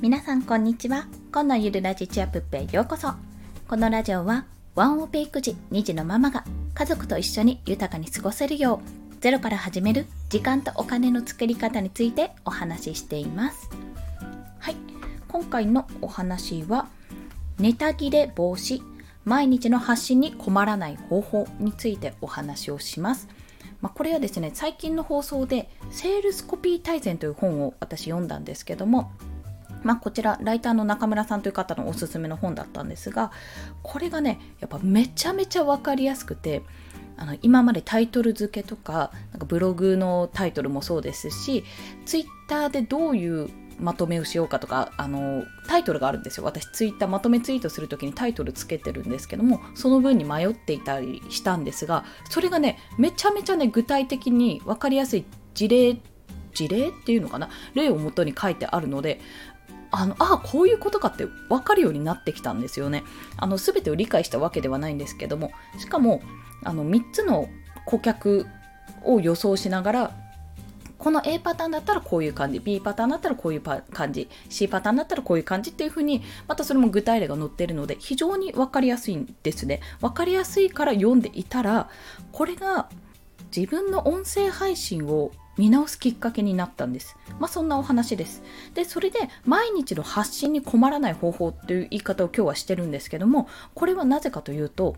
皆さんこんにちは。今のゆるラジチアプップへようこそ。このラジオはワンオペ育児2児のママが家族と一緒に豊かに過ごせるようゼロから始める時間とお金の作り方についてお話ししています。はい。今回のお話はネタ切れ防止毎日の発信に困らない方法についてお話をします。まあ、これはですね最近の放送で「セールスコピー大全」という本を私読んだんですけどもまあ、こちらライターの中村さんという方のおすすめの本だったんですがこれがねやっぱめちゃめちゃ分かりやすくてあの今までタイトル付けとかなんかブログのタイトルもそうですしツイッターでどういうまとめをしようかとかあのタイトルがあるんですよ。私ツイッターまとめツイートする時にタイトルつけてるんですけどもその分に迷っていたりしたんですがそれがねめちゃめちゃね具体的に分かりやすい事例事例っていうのかな？例をもとに書いてあるのであのあこういうことかって分かるようになってきたんですよね。あの全てを理解したわけではないんですけどもしかもあの3つの顧客を予想しながらこの A パターンだったらこういう感じ B パターンだったらこういう感じ C パターンだったらこういう感じっていう風にまたそれも具体例が載ってるので非常に分かりやすいんですね分かりやすいから読んでいたらこれが自分の音声配信を見直すきっかけになったんです。まあそんなお話です。で、それで毎日の発信に困らない方法っていう言い方を今日はしてるんですけども、これはなぜかというと、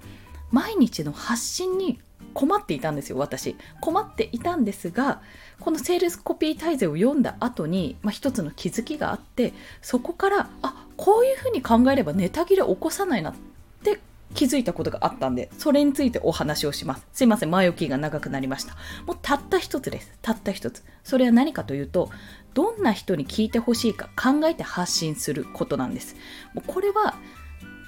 毎日の発信に困っていたんですよ、私。困っていたんですが、このセールスコピー大全を読んだ後に、まあ、一つの気づきがあって、そこから、あこういうふうに考えればネタ切れ起こさないなって気づいたことがあったんで、それについてお話をします。すいません、前置きが長くなりました。もうたった一つです。たった一つ。それは何かというと、どんな人に聞いてほしいか考えて発信することなんです。もうこれは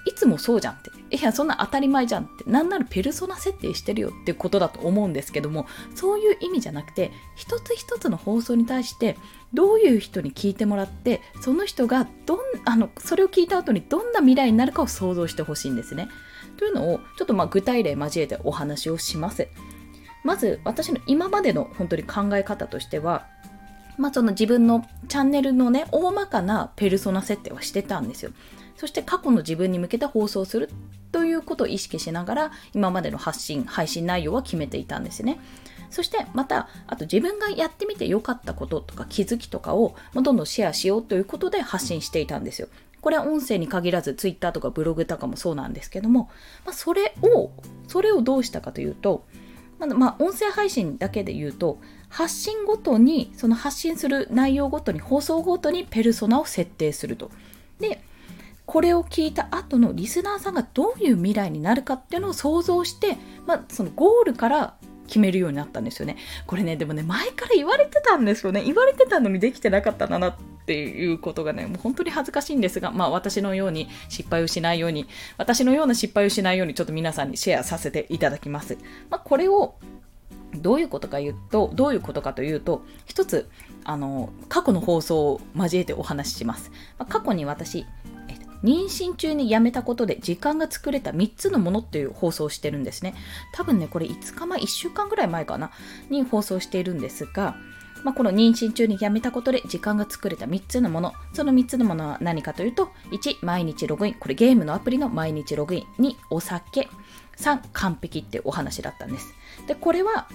いつもそうじゃんって。いや、そんな当たり前じゃんって。なんならペルソナ設定してるよっていうことだと思うんですけども、そういう意味じゃなくて、一つ一つの放送に対して、どういう人に聞いてもらって、その人がどん、あの、それを聞いた後にどんな未来になるかを想像してほしいんですね。というのをちょっとま具体例交えてお話をします。まず私の今までの本当に考え方としては、まあ、その自分のチャンネルのね大まかなペルソナ設定はしてたんですよ。そして過去の自分に向けて放送するということを意識しながら今までの発信配信内容は決めていたんですね。そしてまたあと自分がやってみて良かったこととか気づきとかをどんどんシェアしようということで発信していたんですよ。これは音声に限らず Twitter とかブログとかもそうなんですけども、まあ、それをそれをどうしたかというと、まあ、まあ、音声配信だけで言うと発信ごとにその発信する内容ごとに放送ごとにペルソナを設定すると。でこれを聞いた後のリスナーさんがどういう未来になるかっていうのを想像して、まあ、そのゴールから決めるようになったんですよね。これね、でもね、前から言われてたんですよね。言われてたのにできてなかったんだなっていうことがね、もう本当に恥ずかしいんですが、まあ私のように失敗をしないように、私のような失敗をしないようにちょっと皆さんにシェアさせていただきます。まあこれをどういうことか言うと、どういうことかというと、一つ、あの、過去の放送を交えてお話しします。まあ、過去に私、妊娠中にやめたことで時間が作れた3つのものっていう放送をしてるんですね。多分ね、これ5日前、1週間ぐらい前かな、に放送しているんですが、まあ、この妊娠中にやめたことで時間が作れた3つのもの。その3つのものは何かというと、1、毎日ログイン。これゲームのアプリの毎日ログイン。2、お酒。3、完璧ってお話だったんです。で、これは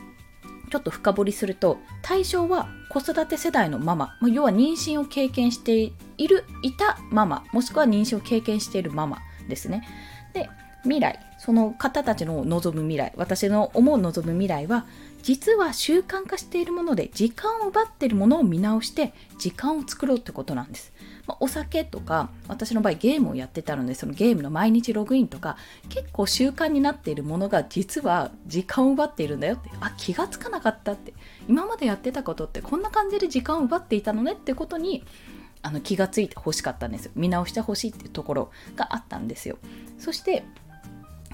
ちょっと深掘りすると対象は子育て世代のママ要は妊娠を経験しているいたママもしくは妊娠を経験しているママですね。で未来その方たちの望む未来私の思う望む未来は実は習慣化しているもので時間を奪っているものを見直して時間を作ろうってことなんです。まあ、お酒とか私の場合ゲームをやってたのでそのゲームの毎日ログインとか結構習慣になっているものが実は時間を奪っているんだよってあ気がつかなかったって今までやってたことってこんな感じで時間を奪っていたのねってことにあの気がついてほしかったんですよ。見直してほしいっていうところがあったんですよ。そして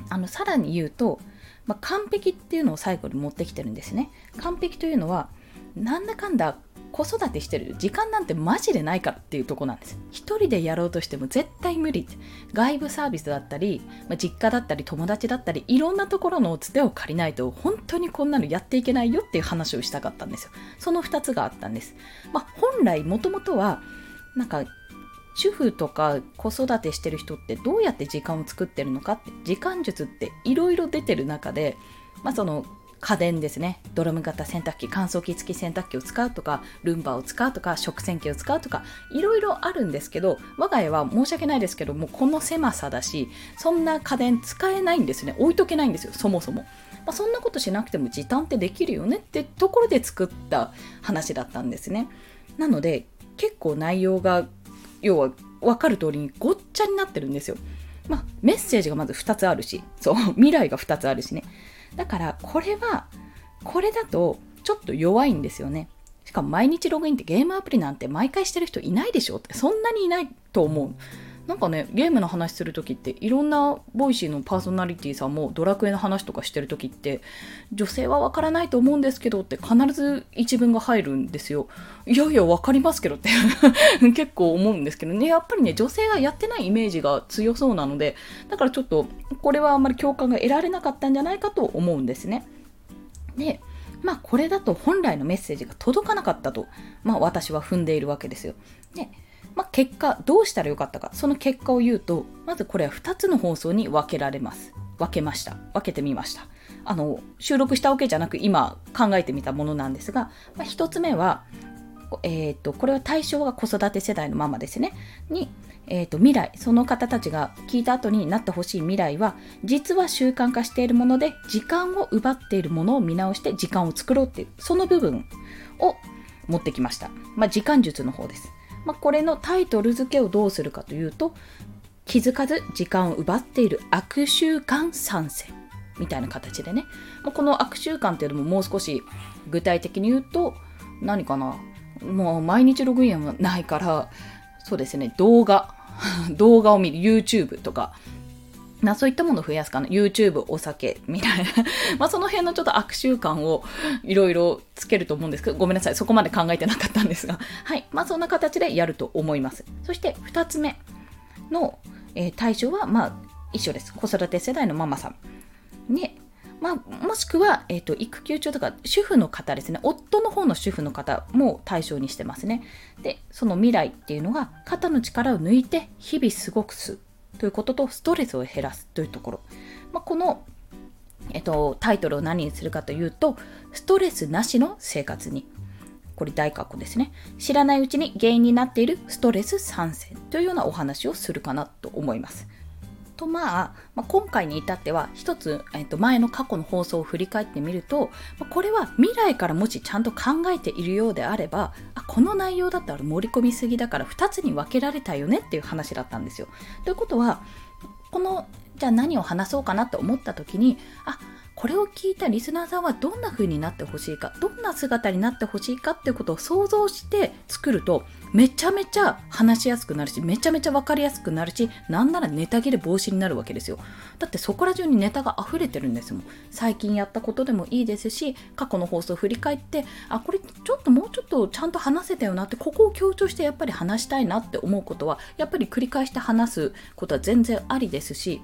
あのさらに言うと、まあ、完璧っていうのを最後に持ってきてるんですね完璧というのはなんだかんだ子育てしてる時間なんてマジでないからっていうとこなんです。一人でやろうとしても絶対無理。外部サービスだったり、まあ、実家だったり友達だったり、いろんなところのつてを借りないと本当にこんなのやっていけないよっていう話をしたかったんですよ。その2つがあったんです。まあ、本来もともとは、なんか主婦とか子育てしてる人ってどうやって時間を作ってるのかって時間術っていろいろ出てる中で、まあ、その家電ですね。ドラム型洗濯機乾燥機付き洗濯機を使うとかルンバを使うとか食洗機を使うとかいろいろあるんですけど我が家は申し訳ないですけどもこの狭さだしそんな家電使えないんですね。置いとけないんですよそもそも、まあ、そんなことしなくても時短ってできるよねってところで作った話だったんですね。なので結構内容が要は分かる通りにごっちゃになってるんですよ。まあ、メッセージがまず2つあるし、そう、未来が2つあるしね。だからこれはこれだとちょっと弱いんですよね。しかも毎日ログインってゲームアプリなんて毎回してる人いないでしょって。そんなにいないと思う。なんかねゲームの話する時っていろんなボイシーのパーソナリティさんもドラクエの話とかしてる時って女性はわからないと思うんですけどって必ず一文が入るんですよ。いやいやわかりますけどって 結構思うんですけどね。やっぱりね女性がやってないイメージが強そうなのでだからちょっとこれはあんまり共感が得られなかったんじゃないかと思うんですね。でまあこれだと本来のメッセージが届かなかったと、まあ、私は踏んでいるわけですよ。でまあ、結果どうしたらよかったか。その結果を言うとまずこれは2つの放送に分けられます。分けました。分けてみました。あの収録したわけじゃなく今考えてみたものなんですが、まあ、1つ目は、えーと、これは対象が子育て世代のままですね。に、えーと、未来。その方たちが聞いた後になってほしい未来は実は習慣化しているもので時間を奪っているものを見直して時間を作ろうっていうその部分を持ってきました、まあ、時間術の方です。まあ、これのタイトル付けをどうするかというと気づかず時間を奪っている悪習慣参戦みたいな形でね、まあ、この悪習慣っていうのももう少し具体的に言うと何かな？もう毎日ログインはないからそうですね。動画。動画を見る。YouTube とか。なそういったものを増やすかな。YouTube お酒みたいな。まあその辺のちょっと悪習慣をいろいろつけると思うんですけどごめんなさい。そこまで考えてなかったんですが。はい。まあそんな形でやると思います。そして2つ目の、えー、対象はまあ一緒です。子育て世代のママさん。ねまあ、もしくは、えーと、育休中とか主婦の方ですね。夫の方の主婦の方も対象にしてますね。でその未来っていうのが肩の力を抜いて日々過ごすということとストレスを減らすというところ、まあ、この、えっと、タイトルを何にするかというとストレスなしの生活にこれ大括弧ですね。知らないうちに原因になっているストレス参戦というようなお話をするかなと思います。とまあ、まあ、今回に至っては一つ、えっと、前の過去の放送を振り返ってみると、ま、これは未来からもしちゃんと考えているようであればあこの内容だったら盛り込みすぎだから2つに分けられたよねっていう話だったんですよ。ということはこのじゃあ何を話そうかなと思った時にあこれを聞いたリスナーさんはどんな風になってほしいかどんな姿になってほしいかっていうことを想像して作るとめちゃめちゃ話しやすくなるしめちゃめちゃ分かりやすくなるしなんならネタ切れ防止になるわけですよ。だってそこら中にネタが溢れてるんですもん。最近やったことでもいいですし過去の放送を振り返ってあこれちょっともうちょっとちゃんと話せたよなってここを強調してやっぱり話したいなって思うことはやっぱり繰り返して話すことは全然ありですし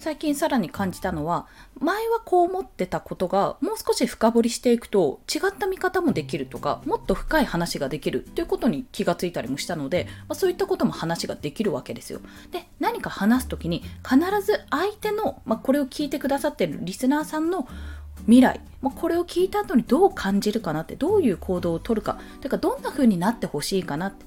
最近さらに感じたのは前はこう思ってたことがもう少し深掘りしていくと違った見方もできるとかもっと深い話ができるということに気がついたりもしたので、まあ、そういったことも話ができるわけですよ。で何か話す時に必ず相手の、まあ、これを聞いてくださっているリスナーさんの未来、まあ、これを聞いた後にどう感じるかなってどういう行動をとるかというかどんな風になってほしいかなって、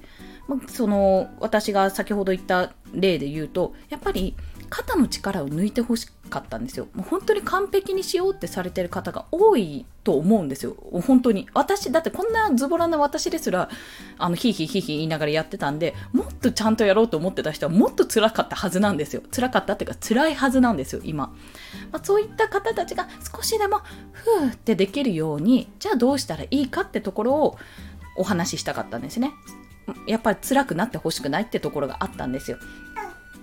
まあ、その私が先ほど言った例で言うとやっぱり肩の力を抜いてほしかったんですよ。もう本当に完璧にしようってされてる方が多いと思うんですよ。本当に。私、だってこんなズボラな私ですら、あの、ヒーヒーヒーヒー言いながらやってたんで、もっとちゃんとやろうと思ってた人はもっと辛かったはずなんですよ。辛かったっていうか辛いはずなんですよ、今。まあ、そういった方たちが少しでも、ふーってできるように、じゃあどうしたらいいかってところをお話ししたかったんですね。やっぱり辛くなってほしくないってところがあったんですよ。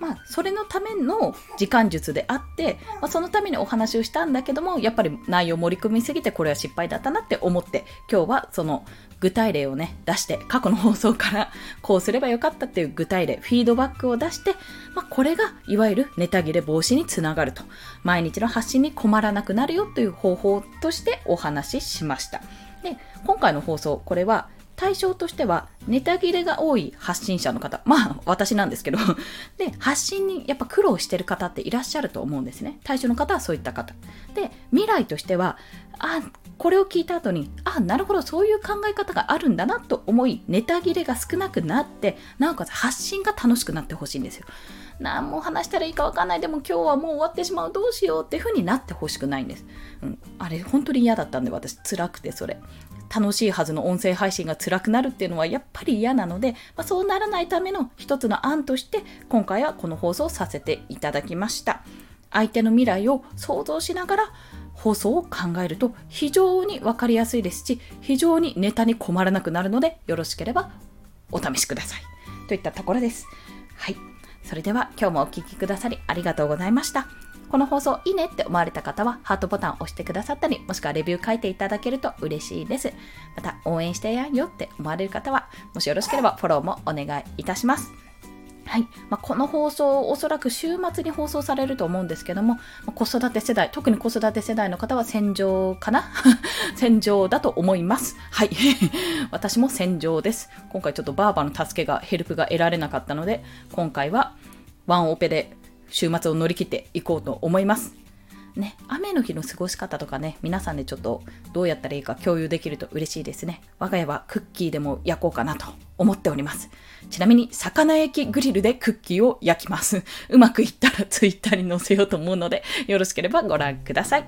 まあ、それのための時間術であって、まあ、そのためにお話をしたんだけどもやっぱり内容盛り込みすぎてこれは失敗だったなって思って今日はその具体例をね出して過去の放送からこうすればよかったっていう具体例フィードバックを出して、まあ、これがいわゆるネタ切れ防止につながると。毎日の発信に困らなくなるよという方法としてお話ししました。で今回の放送これは対象としてはネタ切れが多い発信者の方。まあ私なんですけど。で発信にやっぱ苦労してる方っていらっしゃると思うんですね。対象の方はそういった方。で未来としてはあこれを聞いた後にあなるほどそういう考え方があるんだなと思いネタ切れが少なくなってなおかつ発信が楽しくなってほしいんですよ。何も話したらいいか分かんない。でも今日はもう終わってしまう。どうしようっていう風になってほしくないんです、うん、あれ本当に嫌だったんで私。辛くてそれ。楽しいはずの音声配信が辛くなるっていうのはやっぱり嫌なので、まあ、そうならないための一つの案として今回はこの放送をさせていただきました。相手の未来を想像しながら放送を考えると非常に分かりやすいですし非常にネタに困らなくなるのでよろしければお試しください。といったところです。はい。それでは今日もお聴きくださりありがとうございました。この放送いいねって思われた方はハートボタンを押してくださったりもしくはレビュー書いていただけると嬉しいです。また応援してやよって思われる方はもしよろしければフォローもお願いいたします。はいまあ、この放送、おそらく週末に放送されると思うんですけども、子育て世代、特に子育て世代の方は戦場かな？戦場だと思います。はい。私も戦場です。今回ちょっとバーバの助けが、ヘルプが得られなかったので、今回はワンオペで週末を乗り切っていこうと思います。ね、雨の日の過ごし方とかね、皆さんでちょっとどうやったらいいか共有できると嬉しいですね。我が家はクッキーでも焼こうかなと思っております。ちなみに、魚焼きグリルでクッキーを焼きます。うまくいったらツイッターに載せようと思うので、よろしければご覧ください。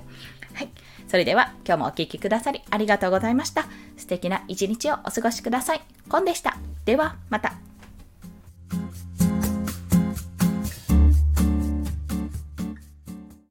はい。それでは、今日もお聴きくださりありがとうございました。素敵な一日をお過ごしください。コンでした。では、また。